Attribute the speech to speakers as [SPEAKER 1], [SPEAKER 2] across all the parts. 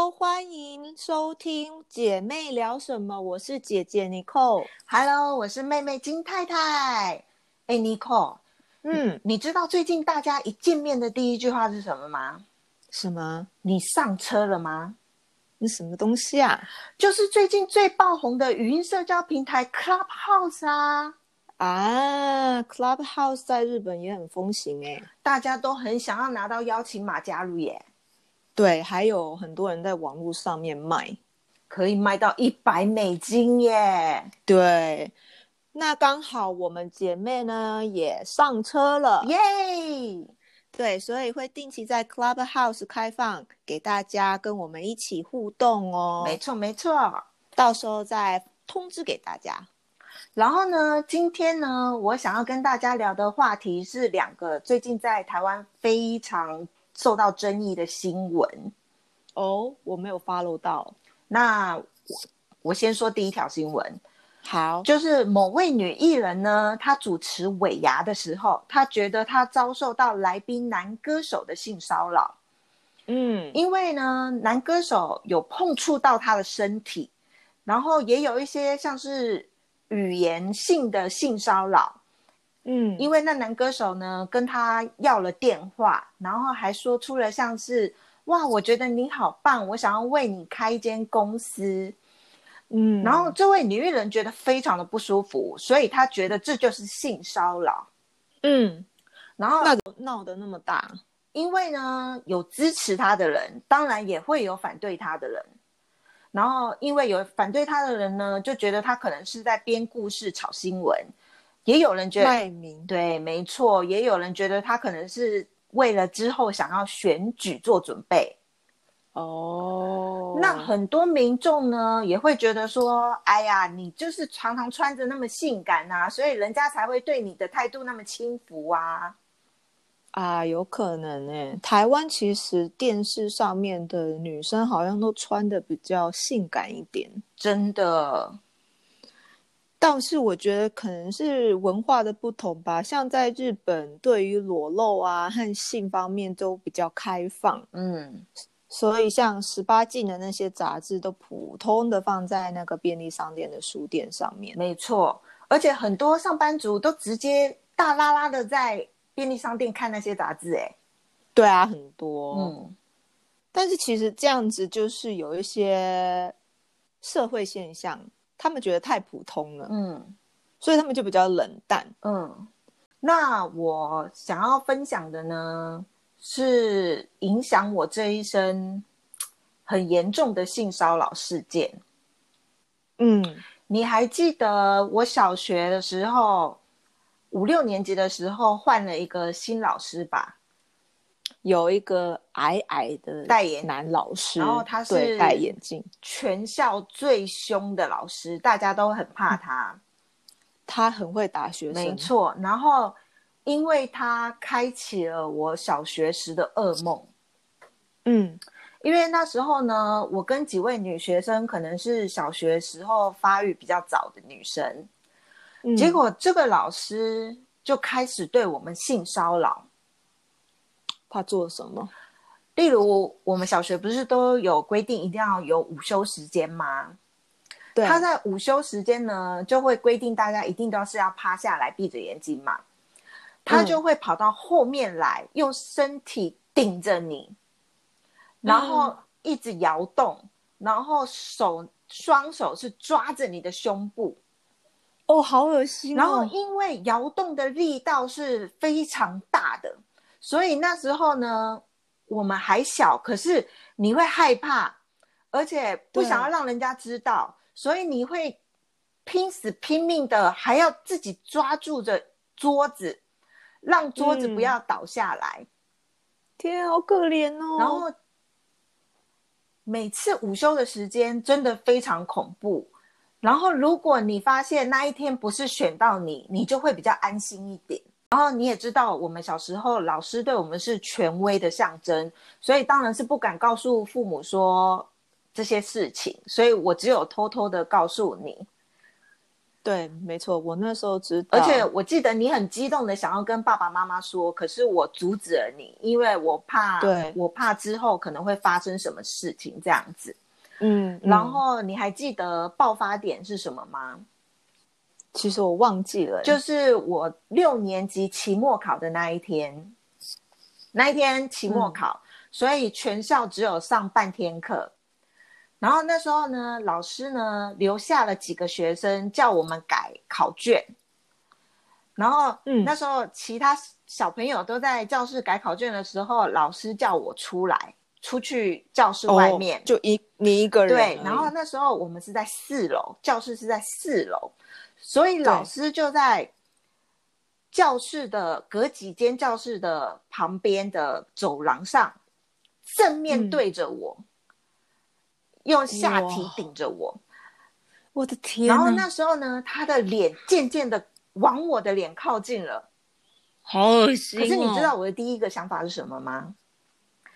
[SPEAKER 1] Hello，欢迎收听姐妹聊什么？我是姐姐 Nicole。
[SPEAKER 2] Hello，我是妹妹金太太。哎，Nicole，
[SPEAKER 1] 嗯，
[SPEAKER 2] 你知道最近大家一见面的第一句话是什么吗？
[SPEAKER 1] 什么？
[SPEAKER 2] 你上车了吗？
[SPEAKER 1] 那什么东西啊？
[SPEAKER 2] 就是最近最爆红的语音社交平台 Clubhouse 啊，
[SPEAKER 1] 啊，Clubhouse 在日本也很风行哎。
[SPEAKER 2] 大家都很想要拿到邀请码加入耶，
[SPEAKER 1] 对，还有很多人在网络上面卖。
[SPEAKER 2] 可以卖到一百美金耶！
[SPEAKER 1] 对，那刚好我们姐妹呢也上车了。
[SPEAKER 2] 耶！
[SPEAKER 1] 对，所以会定期在 Clubhouse 开放给大家跟我们一起互动哦。
[SPEAKER 2] 没错没错。
[SPEAKER 1] 到时候再通知给大家。
[SPEAKER 2] 然后呢，今天呢，我想要跟大家聊的话题是两个最近在台湾非常受到争议的新闻。
[SPEAKER 1] 哦，我没有 follow 到。
[SPEAKER 2] 那我我先说第一条新闻，
[SPEAKER 1] 好，
[SPEAKER 2] 就是某位女艺人呢，她主持尾牙的时候，她觉得她遭受到来宾男歌手的性骚扰，
[SPEAKER 1] 嗯，
[SPEAKER 2] 因为呢，男歌手有碰触到她的身体，然后也有一些像是语言性的性骚扰。
[SPEAKER 1] 嗯，
[SPEAKER 2] 因为那男歌手呢跟他要了电话，然后还说出了像是“哇，我觉得你好棒，我想要为你开一间公司”，
[SPEAKER 1] 嗯，
[SPEAKER 2] 然后这位女艺人觉得非常的不舒服，所以她觉得这就是性骚扰。
[SPEAKER 1] 嗯，
[SPEAKER 2] 然后
[SPEAKER 1] 那闹得那么大，
[SPEAKER 2] 因为呢有支持她的人，当然也会有反对她的人。然后因为有反对她的人呢，就觉得她可能是在编故事炒新闻，也有人觉得
[SPEAKER 1] 卖名，
[SPEAKER 2] 对，没错，也有人觉得他可能是为了之后想要选举做准备。
[SPEAKER 1] 哦，
[SPEAKER 2] 那很多民众呢也会觉得说，哎呀，你就是常常穿着那么性感啊，所以人家才会对你的态度那么轻浮啊。
[SPEAKER 1] 啊，有可能诶。台湾其实电视上面的女生好像都穿的比较性感一点，
[SPEAKER 2] 真的，
[SPEAKER 1] 但是我觉得可能是文化的不同吧。像在日本，对于裸露啊和性方面都比较开放，
[SPEAKER 2] 嗯，
[SPEAKER 1] 所以像十八禁的那些杂志都普通的放在那个便利商店的书店上面。
[SPEAKER 2] 没错，而且很多上班族都直接大拉拉的在便利商店看那些杂志，哎，
[SPEAKER 1] 对啊，很多。
[SPEAKER 2] 嗯，
[SPEAKER 1] 但是其实这样子就是有一些社会现象，他们觉得太普通了，
[SPEAKER 2] 嗯。
[SPEAKER 1] 所以他们就比较冷淡。
[SPEAKER 2] 嗯，那我想要分享的呢，是影响我这一生很严重的性骚扰事件。
[SPEAKER 1] 嗯，
[SPEAKER 2] 你还记得我小学的时候，五六年级的时候换了一个新老师吧？
[SPEAKER 1] 有一个矮矮的
[SPEAKER 2] 戴眼
[SPEAKER 1] 男老师，
[SPEAKER 2] 然后他是
[SPEAKER 1] 戴眼镜，
[SPEAKER 2] 全校最凶的老师，大家都很怕他。
[SPEAKER 1] 他很会打学生。
[SPEAKER 2] 没，错，然后因为他开启了我小学时的噩梦。
[SPEAKER 1] 嗯
[SPEAKER 2] 因为那时候呢，我跟几位女学生可能是小学时候发育比较早的女生，
[SPEAKER 1] 嗯
[SPEAKER 2] 结果这个老师就开始对我们性骚扰。
[SPEAKER 1] 他做了什么？
[SPEAKER 2] 例如，我们小学不是都有规定一定要有午休时间吗？
[SPEAKER 1] 对，
[SPEAKER 2] 他在午休时间呢，就会规定大家一定都是要趴下来闭着眼睛嘛。他就会跑到后面来，用身体顶着你，然后一直摇动，然后手双手是抓着你的胸部，
[SPEAKER 1] 哦，好恶心、哦。
[SPEAKER 2] 然后因为摇动的力道是非常大的，所以那时候呢，我们还小，可是你会害怕，而且不想要让人家知道，所以你会拼死拼命的，还要自己抓住着桌子，让桌子不要倒下来。
[SPEAKER 1] 天啊，好可怜哦。
[SPEAKER 2] 然后每次午休的时间真的非常恐怖。然后如果你发现那一天不是选到你，你就会比较安心一点。然后你也知道，我们小时候老师对我们是权威的象征，所以当然是不敢告诉父母说这些事情，所以我只有偷偷的告诉你。
[SPEAKER 1] 对，没错，我那时候知道，
[SPEAKER 2] 而且我记得你很激动的想要跟爸爸妈妈说，可是我阻止了你，因为我怕，
[SPEAKER 1] 对
[SPEAKER 2] 我怕之后可能会发生什么事情这样子。
[SPEAKER 1] 嗯，嗯
[SPEAKER 2] 然后你还记得爆发点是什么吗？
[SPEAKER 1] 其实我忘记了，
[SPEAKER 2] 就是我六年级期末考的那一天，那一天期末考，所以全校只有上半天课。然后那时候呢，老师呢留下了几个学生叫我们改考卷。然后，
[SPEAKER 1] 嗯
[SPEAKER 2] 那时候其他小朋友都在教室改考卷的时候，老师叫我出来，出去教室外面。
[SPEAKER 1] 哦就一你一个人，
[SPEAKER 2] 对，然后那时候我们是在四楼，教室是在四楼，所以老师就在教室的隔几间教室的旁边的走廊上，正面
[SPEAKER 1] 嗯
[SPEAKER 2] 对着我，用下体
[SPEAKER 1] 哇
[SPEAKER 2] 顶着我。
[SPEAKER 1] 我的天，
[SPEAKER 2] 然后那时候呢，他的脸渐渐的往我的脸靠近了。
[SPEAKER 1] 好恶心、哦。
[SPEAKER 2] 可是你知道我的第一个想法是什么吗？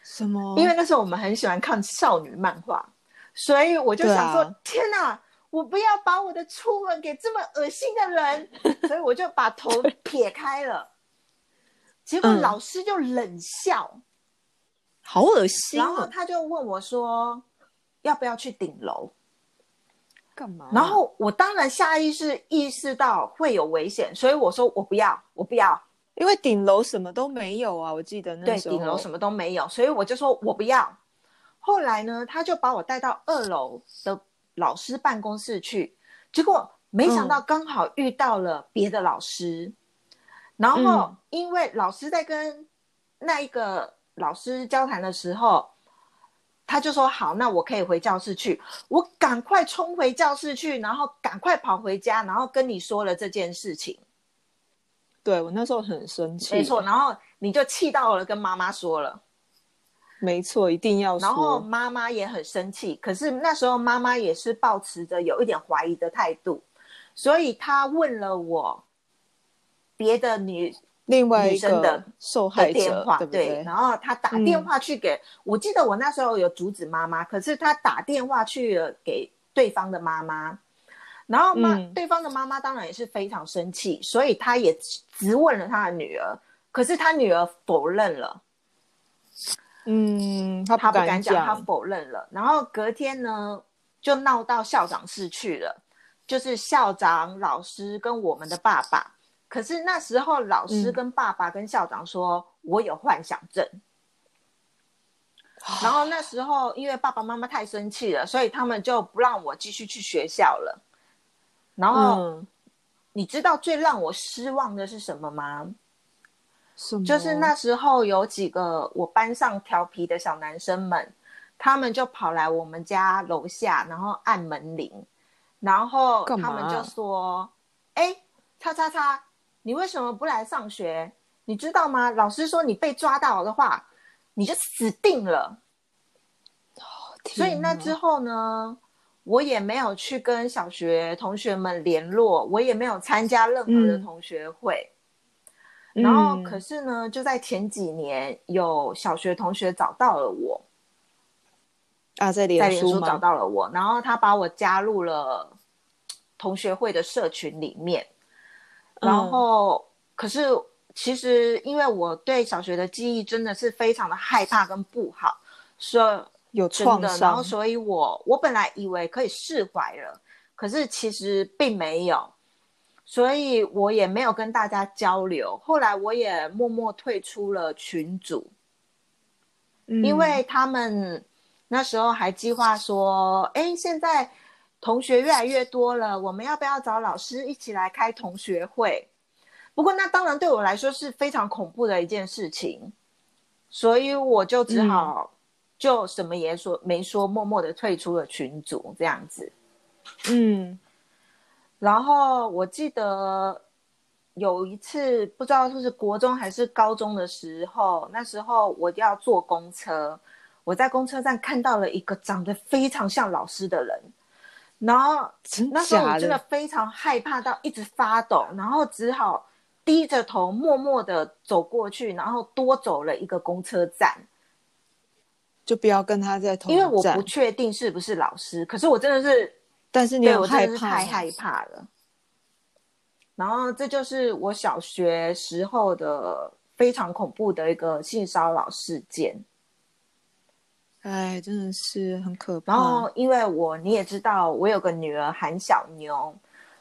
[SPEAKER 1] 什么？
[SPEAKER 2] 因为那时候我们很喜欢看少女漫画，所以我就想说：
[SPEAKER 1] 啊
[SPEAKER 2] 天哪，我不要把我的初吻给这么恶心的人，所以我就把头 撇开了。结果
[SPEAKER 1] 嗯
[SPEAKER 2] 老师就冷笑，
[SPEAKER 1] 好恶心
[SPEAKER 2] 然后
[SPEAKER 1] 哦！
[SPEAKER 2] 他就问我说：要不要去顶楼？
[SPEAKER 1] 干嘛？
[SPEAKER 2] 然后我当然下意识意识到会有危险，所以我说我不要，我不要。
[SPEAKER 1] 因为顶楼什么都没有啊，我记得那
[SPEAKER 2] 对，
[SPEAKER 1] 时候
[SPEAKER 2] 顶楼什么都没有，所以我就说我不要。后来呢，他就把我带到二楼的老师办公室去，结果没想到刚好遇到了别的老师，然后
[SPEAKER 1] 嗯
[SPEAKER 2] 因为老师在跟那一个老师交谈的时候。他就说好，那我可以回教室去。我赶快冲回教室去，然后赶快跑回家，然后跟你说了这件事情。
[SPEAKER 1] 对我那时候很生气，
[SPEAKER 2] 没错，，然后你就气到了，跟妈妈说了。
[SPEAKER 1] 没错，一定要说。
[SPEAKER 2] 然后妈妈也很生气，可是那时候妈妈也是抱持着有一点怀疑的态度，所以她问了我别的女
[SPEAKER 1] 另外一
[SPEAKER 2] 女生的
[SPEAKER 1] 个受害者，
[SPEAKER 2] 电话，
[SPEAKER 1] 对？
[SPEAKER 2] 然后她打电话去给，我记得我那时候有阻止妈妈，可是她打电话去了给对方的妈妈，然后妈、
[SPEAKER 1] 嗯
[SPEAKER 2] 对方的妈妈当然也是非常生气，所以她也直问了她的女儿，可是她女儿否认了。
[SPEAKER 1] 嗯，他
[SPEAKER 2] 他不
[SPEAKER 1] 敢
[SPEAKER 2] 敢讲，他否认了。然后隔天呢，就闹到校长室去了，就是校长、老师跟我们的爸爸。可是那时候，老师
[SPEAKER 1] 嗯
[SPEAKER 2] 跟爸爸跟校长说，我有幻想症。然后那时候，因为爸爸妈妈太生气了，所以他们就不让我继续去学校了。然后，
[SPEAKER 1] 嗯，
[SPEAKER 2] 你知道最让我失望的是什么吗？就是那时候有几个我班上调皮的小男生们，他们就跑来我们家楼下，然后按门铃，然后他们就说：“哎，叉叉叉，你为什么不来上学？你知道吗？老师说你被抓到的话，你就死定了。”所以那之后呢，我也没有去跟小学同学们联络，我也没有参加任何的
[SPEAKER 1] 嗯
[SPEAKER 2] 同学会。然后，
[SPEAKER 1] 嗯
[SPEAKER 2] 可是呢，就在前几年，有小学同学找到了我，
[SPEAKER 1] 啊，在
[SPEAKER 2] 在
[SPEAKER 1] 脸书
[SPEAKER 2] 脸书找？到了我，然后他把我加入了同学会的社群里面。
[SPEAKER 1] 嗯
[SPEAKER 2] 然后，可是其实因为我对小学的记忆真的是非常的害怕跟不好，所以
[SPEAKER 1] 有创伤，然
[SPEAKER 2] 后，所以我我本来以为可以释怀了，可是其实并没有，所以我也没有跟大家交流。后来我也默默退出了群组，
[SPEAKER 1] 嗯
[SPEAKER 2] 因为他们那时候还计划说，哎，现在同学越来越多了，我们要不要找老师一起来开同学会？不过那当然对我来说是非常恐怖的一件事情，所以我就只好就什么也说没说，默默的退出了群组这样子。
[SPEAKER 1] 嗯
[SPEAKER 2] 然后我记得有一次，不知道是不是国中还是高中的时候，那时候我要坐公车，我在公车站看到了一个长得非常像老师的人，然后那时候我真的非常害怕到一直发抖，然后只好低着头默默的走过去，然后多走了一个公车站，
[SPEAKER 1] 就不要跟他在同
[SPEAKER 2] 因为我不确定是不是老师，可是我真的是
[SPEAKER 1] 但是你
[SPEAKER 2] 对我
[SPEAKER 1] 害怕，
[SPEAKER 2] 太害怕了。然后这就是我小学时候的非常恐怖的一个性骚扰事件。
[SPEAKER 1] 哎，真的是很可怕。
[SPEAKER 2] 然后，因为我你也知道，我有个女儿韩小妞，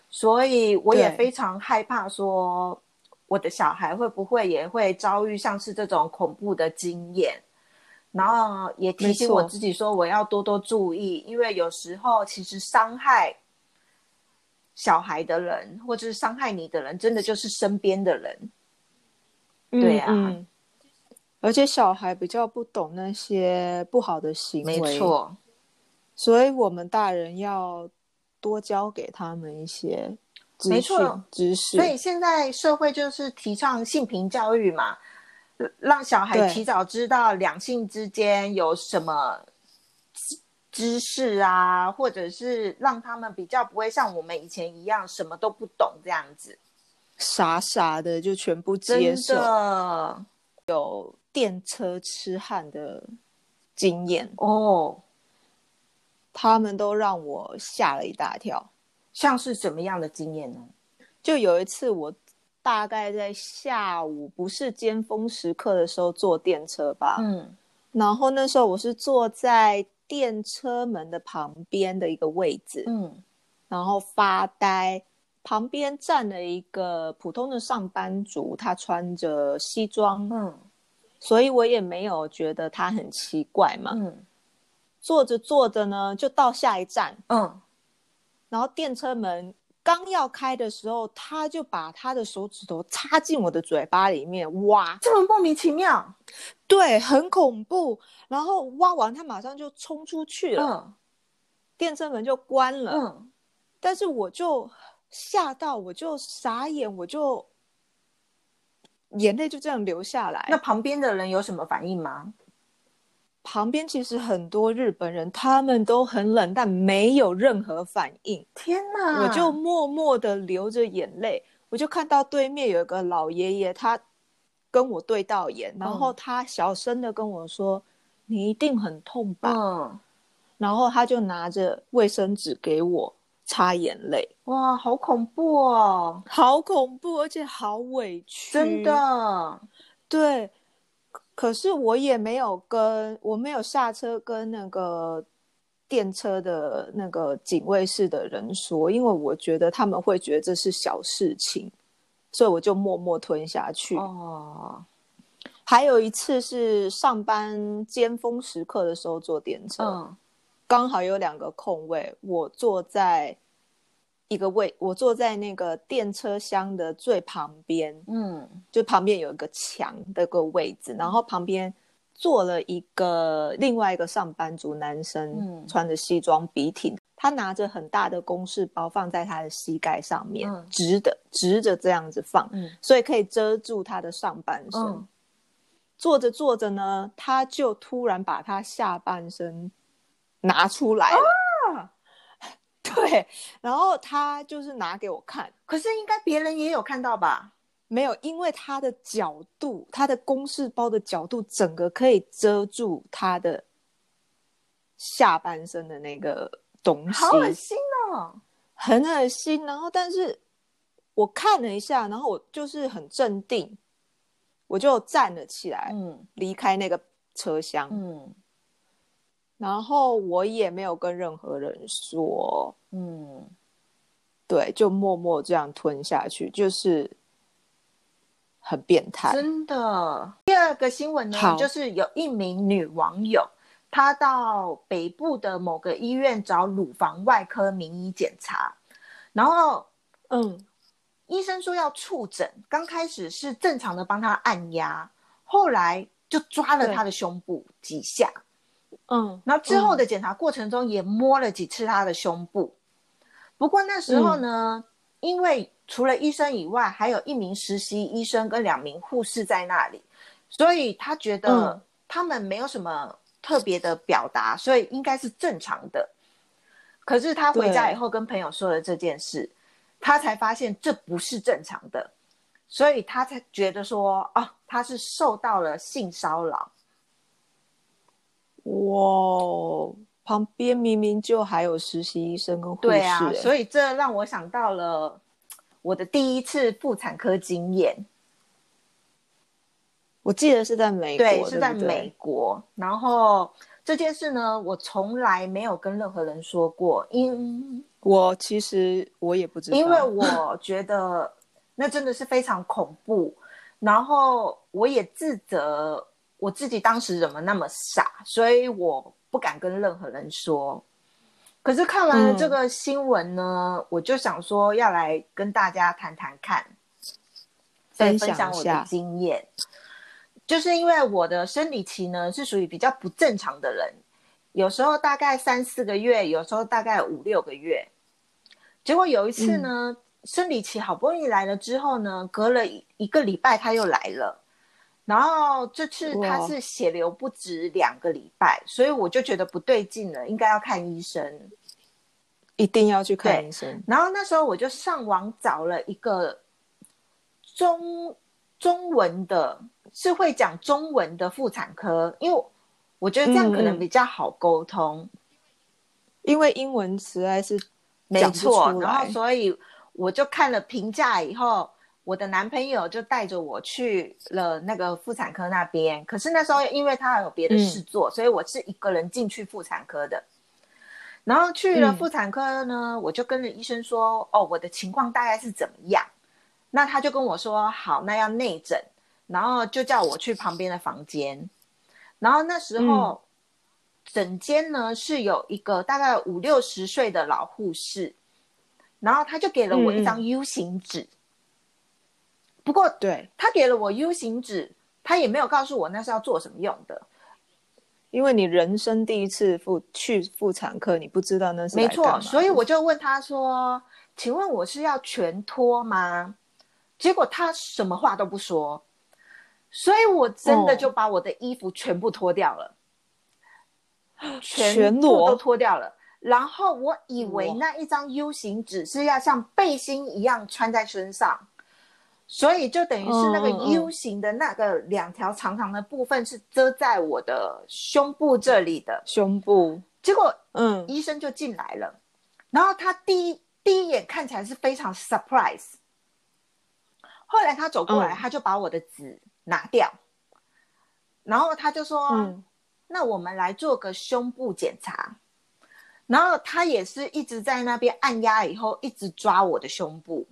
[SPEAKER 2] 所以我也非常害怕说我的小孩会不会也会遭遇像是这种恐怖的经验。然后也提醒我自己说，我要多多注意，因为有时候其实伤害小孩的人，或者是伤害你的人，真的就是身边的人。对啊
[SPEAKER 1] 而且小孩比较不懂那些不好的行为，
[SPEAKER 2] 没，错，
[SPEAKER 1] 所以我们大人要多教给他们一些资
[SPEAKER 2] 没错
[SPEAKER 1] 知识。
[SPEAKER 2] 所以现在社会就是提倡性平教育嘛，呃让小孩提早知道两性之间有什么知知识啊，或者是让他们比较不会像我们以前一样什么都不懂这样子。
[SPEAKER 1] 傻傻的就全部接
[SPEAKER 2] 真
[SPEAKER 1] 受，
[SPEAKER 2] 的
[SPEAKER 1] 有电车痴汉的经验，
[SPEAKER 2] 哦，
[SPEAKER 1] 他们都让我吓了一大跳。
[SPEAKER 2] 像是什么样的经验呢？
[SPEAKER 1] 就有一次，我大概在下午不是尖峰时刻的时候坐电车吧，
[SPEAKER 2] 嗯
[SPEAKER 1] 然后那时候我是坐在电车门的旁边的一个位置，
[SPEAKER 2] 嗯
[SPEAKER 1] 然后发呆。旁边站了一个普通的上班族，他穿着西装，
[SPEAKER 2] 嗯
[SPEAKER 1] 所以我也没有觉得他很奇怪嘛。
[SPEAKER 2] 嗯
[SPEAKER 1] 坐着坐着呢，就到下一站，
[SPEAKER 2] 嗯，
[SPEAKER 1] 然后电车门刚要开的时候，他就把他的手指头插进我的嘴巴里面挖，
[SPEAKER 2] 这么莫名其妙。
[SPEAKER 1] 对，很恐怖。然后挖完，他马上就冲出去了，
[SPEAKER 2] 嗯
[SPEAKER 1] 电车门就关了。
[SPEAKER 2] 嗯，
[SPEAKER 1] 但是我就吓到，我就傻眼，我就眼泪就这样流下来。
[SPEAKER 2] 那旁边的人有什么反应吗？
[SPEAKER 1] 旁边其实很多日本人，他们都很冷淡，没有任何反应。
[SPEAKER 2] 天哪！
[SPEAKER 1] 我就默默的流着眼泪，我就看到对面有一个老爷爷，他跟我对到眼，然后他小声的跟我说：“你一定很痛吧？”
[SPEAKER 2] 嗯，
[SPEAKER 1] 然后他就拿着卫生纸给我擦眼泪，
[SPEAKER 2] 哇，好恐怖哦！
[SPEAKER 1] 好恐怖，而且好委屈，
[SPEAKER 2] 真的，
[SPEAKER 1] 对。可是我也没有跟我没有下车跟那个电车的那个警卫室的人说，因为我觉得他们会觉得这是小事情，所以我就默默吞下去。
[SPEAKER 2] 哦，
[SPEAKER 1] 还有一次是上班尖峰时刻的时候坐电车，
[SPEAKER 2] 嗯
[SPEAKER 1] 刚好有两个空位，我坐在一个位，我坐在那个电车厢的最旁边，
[SPEAKER 2] 嗯。
[SPEAKER 1] 就旁边有一个墙的个位置，然后旁边坐了一个另外一个上班族男生，
[SPEAKER 2] 嗯。
[SPEAKER 1] 穿着西装笔挺，他拿着很大的公事包放在他的膝盖上面，
[SPEAKER 2] 嗯。
[SPEAKER 1] 直的直着这样子放，
[SPEAKER 2] 嗯
[SPEAKER 1] 所以可以遮住他的上半身。
[SPEAKER 2] 嗯。
[SPEAKER 1] 坐着坐着呢，他就突然把他下半身拿出来了。
[SPEAKER 2] 啊
[SPEAKER 1] 对，然后他就是拿给我看，
[SPEAKER 2] 可是应该别人也有看到吧？
[SPEAKER 1] 没有，因为他的角度，他的公式包的角度，整个可以遮住他的下半身的那个东西，
[SPEAKER 2] 好恶心哦！
[SPEAKER 1] 很恶心。然后，但是我看了一下，然后我就是很镇定，我就站了起来，
[SPEAKER 2] 嗯
[SPEAKER 1] 离开那个车厢。
[SPEAKER 2] 嗯
[SPEAKER 1] 然后我也没有跟任何人说，
[SPEAKER 2] 嗯，
[SPEAKER 1] 对，就默默这样吞下去，就是很变态。
[SPEAKER 2] 真的。第二个新闻呢，就是有一名女网友，她到北部的某个医院找乳房外科名医检查，然后
[SPEAKER 1] 嗯，
[SPEAKER 2] 医生说要触诊，刚开始是正常的帮她按压，后来就抓了
[SPEAKER 1] 对
[SPEAKER 2] 她的胸部几下，
[SPEAKER 1] 嗯，
[SPEAKER 2] 然后之后的检查过程中也摸了几次他的胸部。不过那时候呢，因为除了医生以外，还有一名实习医生跟两名护士在那里，所以他觉得
[SPEAKER 1] 嗯
[SPEAKER 2] 他们没有什么特别的表达，所以应该是正常的。可是他回家以后跟朋友说了这件事，他才发现这不是正常的，所以他才觉得说啊，他是受到了性骚扰。
[SPEAKER 1] 哇，旁边明明就还有实习医生跟护士、
[SPEAKER 2] 对啊，
[SPEAKER 1] 欸
[SPEAKER 2] 所以这让我想到了我的第一次妇产科经验。
[SPEAKER 1] 我记得是在美国，
[SPEAKER 2] 对，是在美国。然后这件事呢，我从来没有跟任何人说过，因
[SPEAKER 1] 我其实我也不知道，
[SPEAKER 2] 因为我觉得那真的是非常恐怖。然后我也自责我自己当时怎么那么傻，所以我不敢跟任何人说。可是看完了这个新闻呢，我就想说要来跟大家谈谈看，再
[SPEAKER 1] 分
[SPEAKER 2] 分享我的经验。就是因为我的生理期呢是属于比较不正常的人，有时候大概三四个月，有时候大概五六个月。结果有一次呢，生理期好不容易来了之后呢，隔了一一个礼拜他又来了，然后这次他是血流不止两个礼拜，所以我就觉得不对劲了，应该要看医生。
[SPEAKER 1] 一定要去看医生。
[SPEAKER 2] 然后那时候我就上网找了一个中中文的，是会讲中文的妇产科，因为我觉得这样可能比较好沟通。
[SPEAKER 1] 因为英文实在是
[SPEAKER 2] 没错，
[SPEAKER 1] 出
[SPEAKER 2] 然后
[SPEAKER 1] 来
[SPEAKER 2] 所以我就看了评价以后，我的男朋友就带着我去了那个妇产科那边。可是那时候因为他有别的事做，所以我是一个人进去妇产科的。然后去了
[SPEAKER 1] 嗯
[SPEAKER 2] 妇产科呢，我就跟着医生说：“哦，我的情况大概是怎么样？”那他就跟我说：“好，那要内诊。”然后就叫我去旁边的房间。然后那时候，整间呢是有一个大概五六十岁的老护士，然后他就给了我一张 U 型纸。不过
[SPEAKER 1] 对，
[SPEAKER 2] 他给了我 U 型纸，他也没有告诉我那是要做什么用的。
[SPEAKER 1] 因为你人生第一次妇去妇产科，你不知道那是
[SPEAKER 2] 没错，所以我就问他说：“请问我是要全脱吗？”结果他什么话都不说，所以我真的
[SPEAKER 1] 哦
[SPEAKER 2] 就把我的衣服全部脱掉了，
[SPEAKER 1] 全
[SPEAKER 2] 全部都脱掉了。然后我以为那一张 U 型纸是要像背心一样穿在身上，所以就等于是那个 U 型的那个两条长长的部分是遮在我的胸部这里的。
[SPEAKER 1] 胸部，
[SPEAKER 2] 结果
[SPEAKER 1] 嗯，
[SPEAKER 2] 医生就进来了，然后他第一第一眼看起来是非常 surprise，后来他走过来，
[SPEAKER 1] 嗯。
[SPEAKER 2] 他就把我的纸拿掉，然后他就说：“
[SPEAKER 1] 嗯
[SPEAKER 2] 那我们来做个胸部检查。”然后他也是一直在那边按压，以后一直抓我的胸部。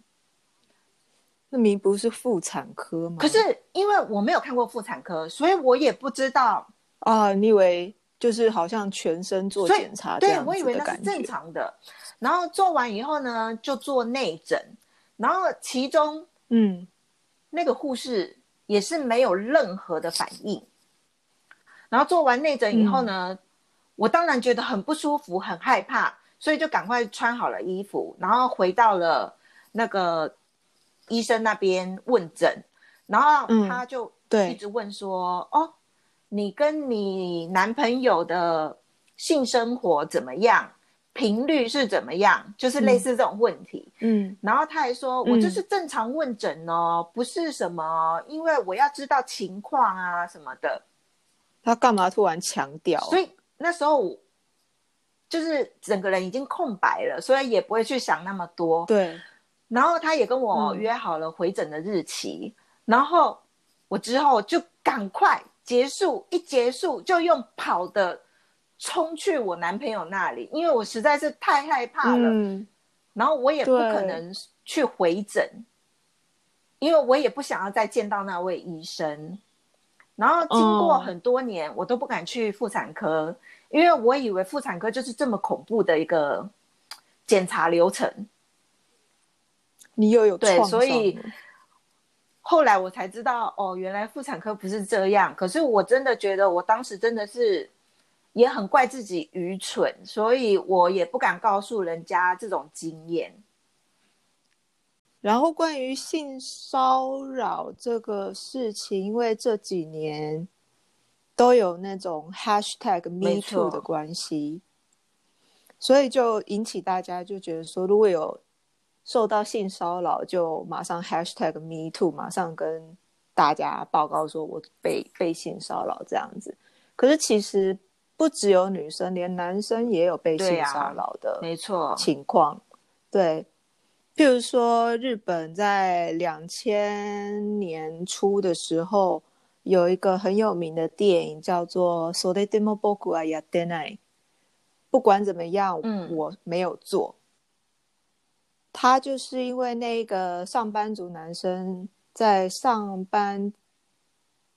[SPEAKER 1] 那明不是妇产科吗？
[SPEAKER 2] 可是因为我没有看过妇产科，所以我也不知道
[SPEAKER 1] 啊，你以为就是好像全身做检查这
[SPEAKER 2] 对我以为那是？正常的。然后做完以后呢，就做内诊，然后其中
[SPEAKER 1] 嗯，
[SPEAKER 2] 那个护士也是没有任何的反应。然后做完内诊以后呢，我当然觉得很不舒服，很害怕，所以就赶快穿好了衣服，然后回到了那个医生那边问诊。然后
[SPEAKER 1] 嗯
[SPEAKER 2] 他就一，直问说：“哦，你跟你男朋友的性生活怎么样？频率是怎么样？就是类似这种问题。
[SPEAKER 1] 嗯
[SPEAKER 2] 然后他还说：“
[SPEAKER 1] 嗯
[SPEAKER 2] 我就是正常问诊哦，不是什么，因为我要知道情况啊什么的。
[SPEAKER 1] 他干嘛突然强调？
[SPEAKER 2] 所以那时候我就是整个人已经空白了，所以也不会去想那么多。
[SPEAKER 1] 对，
[SPEAKER 2] 然后他也跟我
[SPEAKER 1] 嗯
[SPEAKER 2] 约好了回诊的日期，然后我之后就赶快结束，一结束就用跑的冲去我男朋友那里，因为我实在是太害怕了。
[SPEAKER 1] 嗯，
[SPEAKER 2] 然后我也不可能去回诊，因为我也不想要再见到那位医生。然后经过
[SPEAKER 1] 嗯
[SPEAKER 2] 很多年，我都不敢去妇产科，因为我以为妇产科就是这么恐怖的一个检查流程。
[SPEAKER 1] 你又有
[SPEAKER 2] 对所以后来我才知道，哦，原来妇产科不是这样。可是我真的觉得，我当时真的是也很怪自己愚蠢，所以我也不敢告诉人家这种经验。
[SPEAKER 1] 然后关于性骚扰这个事情，因为这几年都有那种 hashtag Me
[SPEAKER 2] 没
[SPEAKER 1] Too
[SPEAKER 2] 错
[SPEAKER 1] 的关系，所以就引起大家就觉得说，如果有受到性骚扰，就马上 hashtag Me Too，马上跟大家报告说我被被性骚扰这样子。可是其实不只有女生，连男生也有被性骚扰的
[SPEAKER 2] 没错，
[SPEAKER 1] 情况。对，譬如说，日本在两千年初的时候，有一个很有名的电影叫做《So they demo boku a ya d e n a 不管怎么样，
[SPEAKER 2] 嗯
[SPEAKER 1] 我没有做。他就是因为那个上班族男生在上班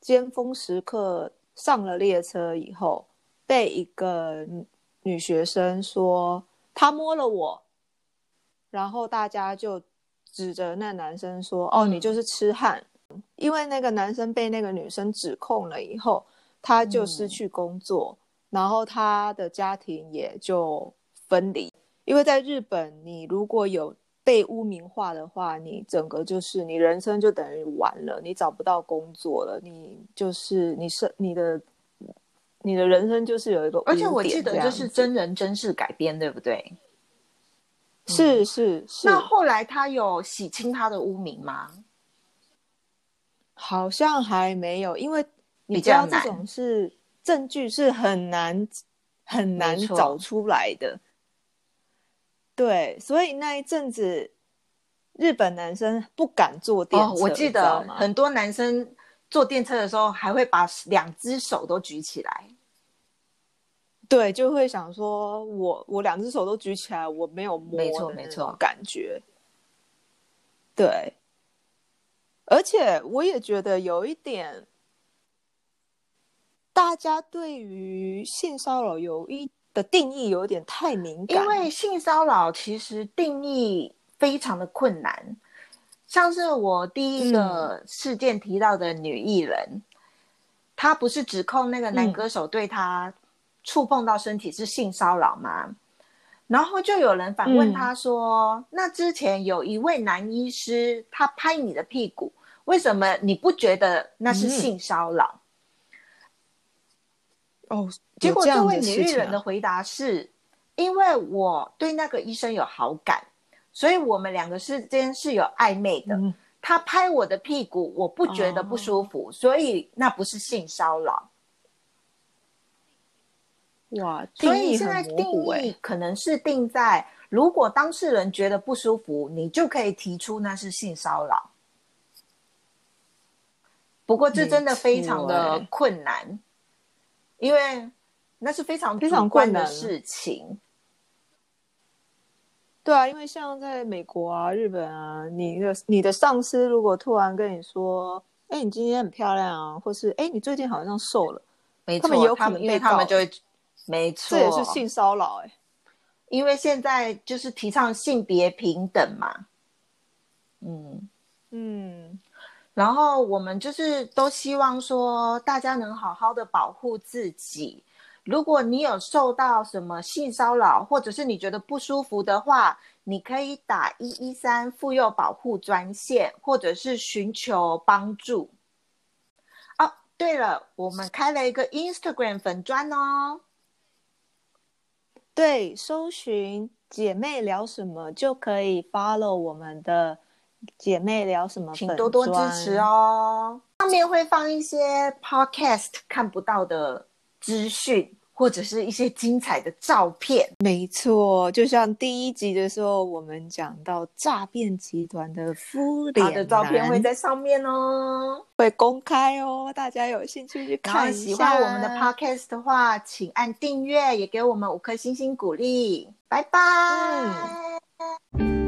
[SPEAKER 1] 尖峰时刻上了列车以后，被一个女学生说他摸了我，然后大家就指着那男生说：“哦，
[SPEAKER 2] 嗯
[SPEAKER 1] 你就是痴汉。”因为那个男生被那个女生指控了以后，他就失去工作，然后他的家庭也就分离。因为在日本，你如果有被污名化的话，你整个就是你人生就等于完了，你找不到工作了，你就是你是你的你的人生就是有一个
[SPEAKER 2] 而且我记得这是真人真事改编，对不对？
[SPEAKER 1] 是是是，
[SPEAKER 2] 那后来他有洗清他的污名吗？
[SPEAKER 1] 好像还没有，因为你知道这种是证据是很难很难找出来的。对，所以那一阵子日本男生不敢坐电车，
[SPEAKER 2] 哦，我记得很多男生坐电车的时候还会把两只手都举起来。
[SPEAKER 1] 对，就会想说我我两只手都举起来，我没有摸
[SPEAKER 2] 没错没错
[SPEAKER 1] 感觉。对，而且我也觉得有一点，大家对于性骚扰有一的定义有点太敏感，
[SPEAKER 2] 因为性骚扰其实定义非常的困难，像是我第一个事件提到的女艺人，她不是指控那个男歌手对她触碰到身体是性骚扰吗？然后就有人反问她说：“那之前有一位男医师他拍你的屁股，为什么你不觉得那是性骚扰？”
[SPEAKER 1] 哦，
[SPEAKER 2] 结果
[SPEAKER 1] 有这
[SPEAKER 2] 位女艺
[SPEAKER 1] 的事情啊
[SPEAKER 2] 人的回答是：因为我对那个医生有好感，所以我们两个之间是有暧昧的。
[SPEAKER 1] 嗯
[SPEAKER 2] 他拍我的屁股，我不觉得不舒
[SPEAKER 1] 哦
[SPEAKER 2] 服，所以那不是性骚扰。
[SPEAKER 1] 哇，
[SPEAKER 2] 所以现在定义可能是定在，如果当事人觉得不舒服，你就可以提出那是性骚扰。不过这真的非常的困难，因为那是非常
[SPEAKER 1] 非常困难
[SPEAKER 2] 的事情。
[SPEAKER 1] 对啊，因为像在美国啊、日本啊，你的你的上司如果突然跟你说：“哎，你今天很漂亮啊”，或是“哎，你最近好像瘦了
[SPEAKER 2] 没错，
[SPEAKER 1] 他们有可能被
[SPEAKER 2] 他们就会，没”，错，
[SPEAKER 1] 这也是性骚扰哎、
[SPEAKER 2] 因为现在就是提倡性别平等嘛，嗯，
[SPEAKER 1] 嗯，
[SPEAKER 2] 然后我们就是都希望说大家能好好的保护自己。如果你有受到什么性骚扰，或者是你觉得不舒服的话，你可以打一一三妇幼保护专线，或者是寻求帮助。哦，对了，我们开了一个 Instagram 粉砖哦。
[SPEAKER 1] 对，搜寻姐妹聊什么就可以 follow 我们的姐妹聊什么，
[SPEAKER 2] 请多多支持。哦。上面会放一些 podcast 看不到的资讯，或者是一些精彩的照片。
[SPEAKER 1] 没错，就像第一集的时候，我们讲到诈骗集团的敷脸
[SPEAKER 2] 他的照片会在上面哦。
[SPEAKER 1] 会公开哦，大家有兴趣去看一下。
[SPEAKER 2] 喜欢我们的 podcast 的话，请按订阅，也给我们五颗星星鼓励。拜拜。
[SPEAKER 1] 嗯